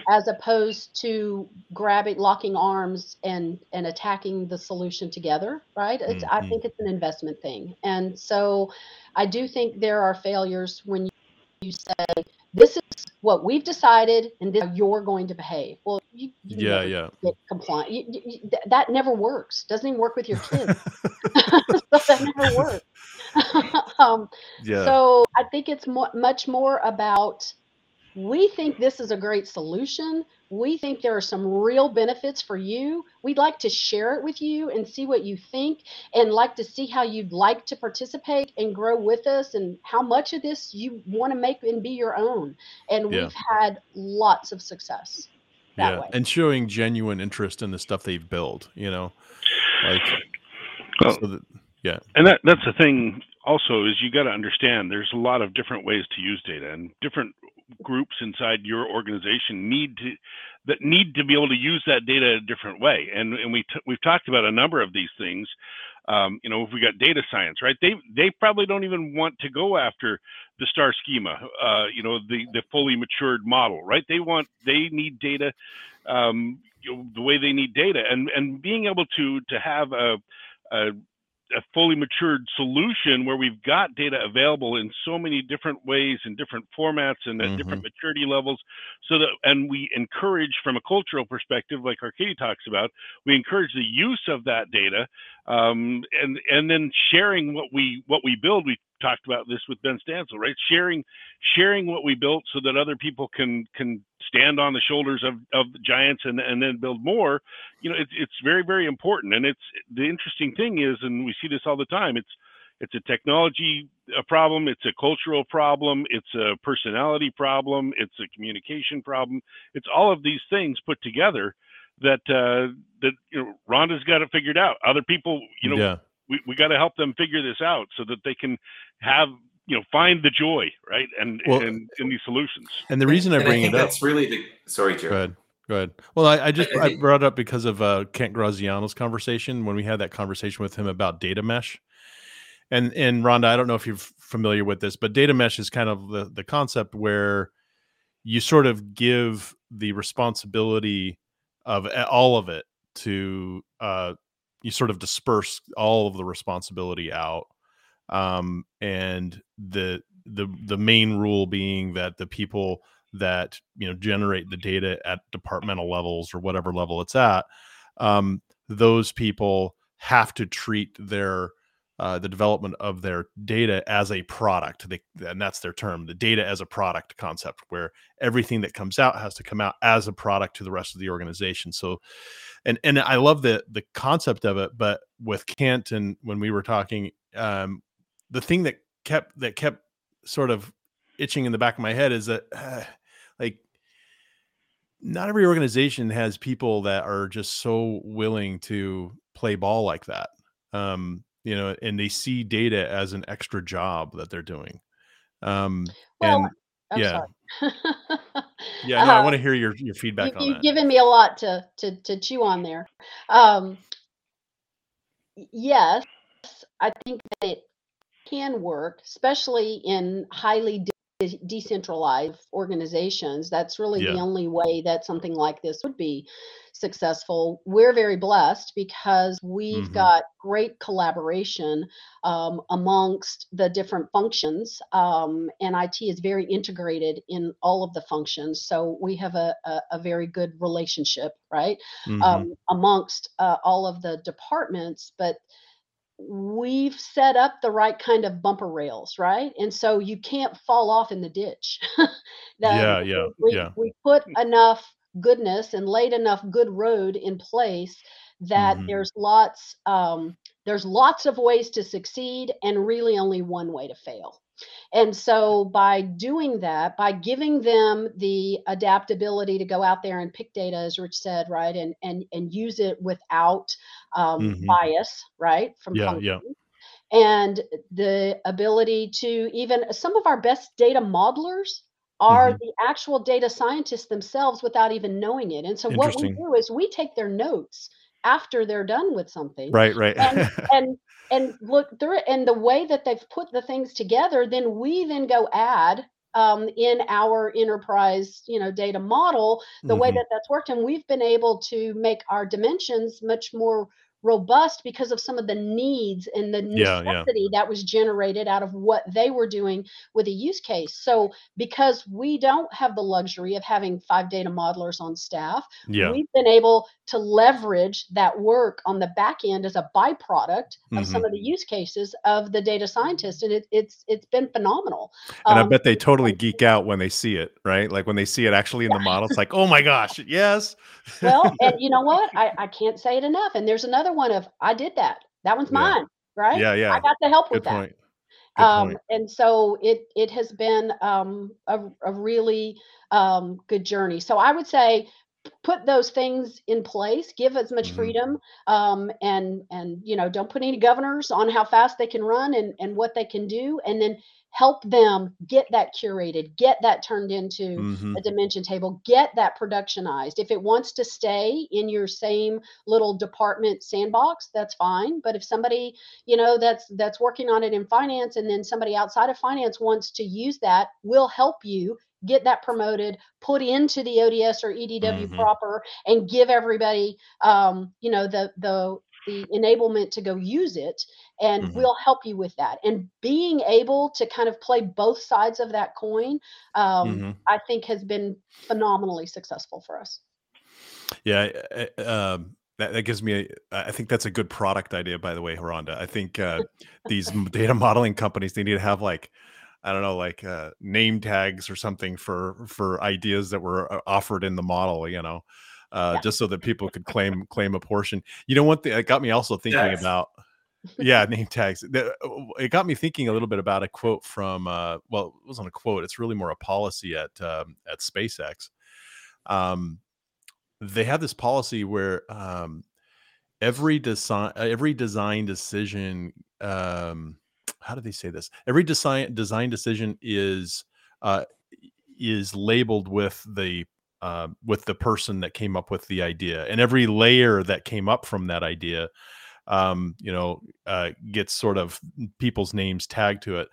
as opposed to grabbing locking arms and and attacking the solution together right? Mm-hmm. i think it's an investment thing. And so i do think there are failures when you, you say this is what we've decided and this you're going to behave. Well you, you yeah yeah. get compliant. You, you, that never works. Doesn't even work with your kids. So that never works. Um, yeah. so i think it's mo- much more about we think this is a great solution. We think there are some real benefits for you. We'd like to share it with you and see what you think and like to see how you'd like to participate and grow with us and how much of this you want to make and be your own. And yeah. we've had lots of success. yeah. Way. And showing genuine interest in the stuff they've built, you know, like, well, so that, yeah. And that, that's the thing also is you got to understand there's a lot of different ways to use data and different groups inside your organization need to that need to be able to use that data a different way. And and we t- we've talked about a number of these things. Um, you know, if we got data science, right? They they probably don't even want to go after the star schema, uh, you know, the the fully matured model, right? They want they need data, um, you know, the way they need data, and and being able to to have a, a a fully matured solution where we've got data available in so many different ways and different formats and at mm-hmm. different maturity levels so that and we encourage from a cultural perspective like Arkady talks about we encourage the use of that data um, and and then sharing what we what we build we talked about this with Ben Stansel, right? Sharing sharing what we built so that other people can can stand on the shoulders of, of giants and, and then build more. You know, it's it's very, very important. And it's the interesting thing is, and we see this all the time, it's it's a technology a problem, it's a cultural problem, it's a personality problem, it's a communication problem. It's all of these things put together that uh, that you know Rhonda's got it figured out. Other people, you know, yeah we, we got to help them figure this out so that they can have you know find the joy right and well, and in these solutions. and the reason i bring I it up that's really the sorry Jared. go ahead. Go ahead. Well i, I just I, I, brought up because of uh kent graziano's conversation when we had that conversation with him about data mesh. And and rhonda i don't know if you're familiar with this but data mesh is kind of the the concept where you sort of give the responsibility of all of it to uh you sort of disperse all of the responsibility out um, and the the the main rule being that the people that you know generate the data at departmental levels or whatever level it's at um, those people have to treat their uh, the development of their data as a product. They, and that's their term the data as a product concept where everything that comes out has to come out as a product to the rest of the organization. So and and I love the the concept of it, but with Kent and when we were talking, um, the thing that kept that kept sort of itching in the back of my head is that uh, like not every organization has people that are just so willing to play ball like that. Um, you know, and they see data as an extra job that they're doing. Um, well, and I'm yeah. yeah, no, I want to uh, hear your your feedback you, on you've that. given me a lot to to to chew on there. Um, yes, I think that it can work, especially in highly de- decentralized organizations. That's really yeah. the only way that something like this would be successful. We're very blessed because we've mm-hmm. got great collaboration um, amongst the different functions, um, and IT is very integrated in all of the functions. So we have a, a, a very good relationship, right, mm-hmm. um, amongst uh, all of the departments. But we've set up the right kind of bumper rails, right? And so you can't fall off in the ditch. yeah, yeah, we, yeah. We put enough goodness and laid enough good road in place that mm-hmm. there's lots um, there's lots of ways to succeed and really only one way to fail and so by doing that by giving them the adaptability to go out there and pick data as rich said right and and and use it without um, mm-hmm. bias right from yeah, yeah and the ability to even some of our best data modelers are mm-hmm. the actual data scientists themselves without even knowing it. And so what we do is we take their notes after they're done with something. Right, right. and, and and look through it and the way that they've put the things together, then we then go add um, in our enterprise, you know, data model, the mm-hmm. way that that's worked, and we've been able to make our dimensions much more robust because of some of the needs and the necessity yeah, yeah. that was generated out of what they were doing with a use case. So because we don't have the luxury of having five data modelers on staff, yeah. we've been able to leverage that work on the back end as a byproduct mm-hmm. of some mm-hmm. of the use cases of the data scientist and it, it's it's been phenomenal and um, i bet they totally geek out when they see it right like when they see it actually in the model it's like oh my gosh yes well and you know what I, I can't say it enough and there's another one of i did that that one's yeah. mine right yeah yeah i got the help with Good that point. Good um, point. and so it it has been um, a, a really um, good journey so i would say put those things in place give as much mm-hmm. freedom um, and and you know don't put any governors on how fast they can run and and what they can do and then help them get that curated get that turned into mm-hmm. a dimension table get that productionized if it wants to stay in your same little department sandbox that's fine but if somebody you know that's that's working on it in finance and then somebody outside of finance wants to use that we'll help you get that promoted, put into the ODS or EDW mm-hmm. proper, and give everybody, um, you know, the the the enablement to go use it and mm-hmm. we'll help you with that and being able to kind of play both sides of that coin um, mm-hmm. i think has been phenomenally successful for us yeah um, that, that gives me a, I think that's a good product idea by the way Rhonda. I think uh, these data modeling companies they need to have like I don't know, like uh, name tags or something for for ideas that were uh, offered in the model, you know, uh, yeah. just so that people could claim claim a portion. You know what? It got me also thinking yes. about. yeah, name tags. Uh, it got me thinking a little bit about a quote from. Uh, well, it wasn't a quote. It's really more a policy at um, at SpaceX. Um, they have this policy where um, every design every design decision um, how do they say this? Every design design decision is uh, is labeled with the uh, with the person that came up with the idea, and every layer that came up from that idea, um, you know, uh, gets sort of people's names tagged to it.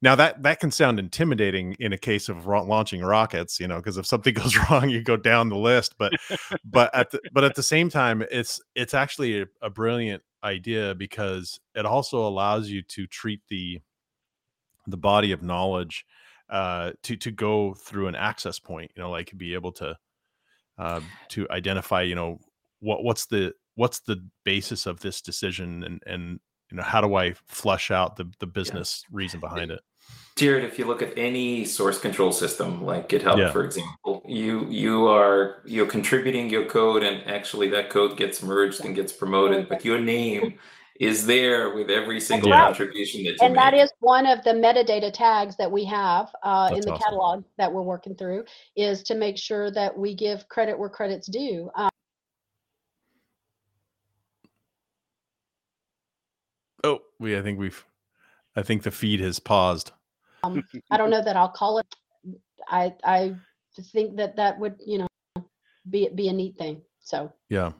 Now that that can sound intimidating in a case of launching rockets, you know, because if something goes wrong, you go down the list. But but at the, but at the same time, it's it's actually a, a brilliant idea because it also allows you to treat the the body of knowledge uh, to to go through an access point. You know, like be able to uh, to identify, you know, what what's the what's the basis of this decision and and you know how do I flush out the the business yeah. reason behind it. Jared, if you look at any source control system like GitHub, yeah. for example, you you are you're contributing your code, and actually that code gets merged and gets promoted, but your name is there with every single right. contribution that you and make. that is one of the metadata tags that we have uh, in the awesome. catalog that we're working through is to make sure that we give credit where credit's due um, oh we i think we've i think the feed has paused um, I don't know that I'll call it. I I think that that would you know be be a neat thing. So yeah.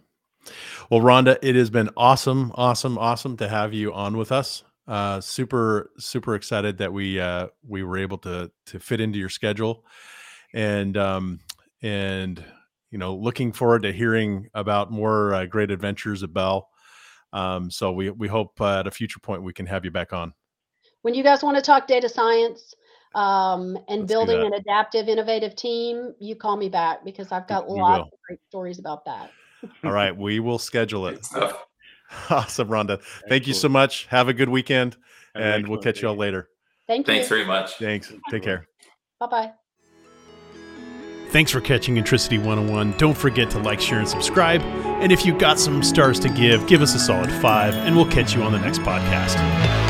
Well, Rhonda, it has been awesome, awesome, awesome to have you on with us. Uh, super, super excited that we uh, we were able to to fit into your schedule, and um, and you know, looking forward to hearing about more uh, great adventures of Bell. Um, so we we hope uh, at a future point we can have you back on when you guys want to talk data science um, and Let's building an adaptive, innovative team, you call me back because I've got we lots will. of great stories about that. All right, we will schedule it. awesome, Rhonda. Thank you so much. Have a good weekend, and we'll catch you all later. Thank you. Thanks very much. Thanks. Take care. Bye bye. Thanks for catching Intricity 101. Don't forget to like, share, and subscribe. And if you've got some stars to give, give us a solid five, and we'll catch you on the next podcast.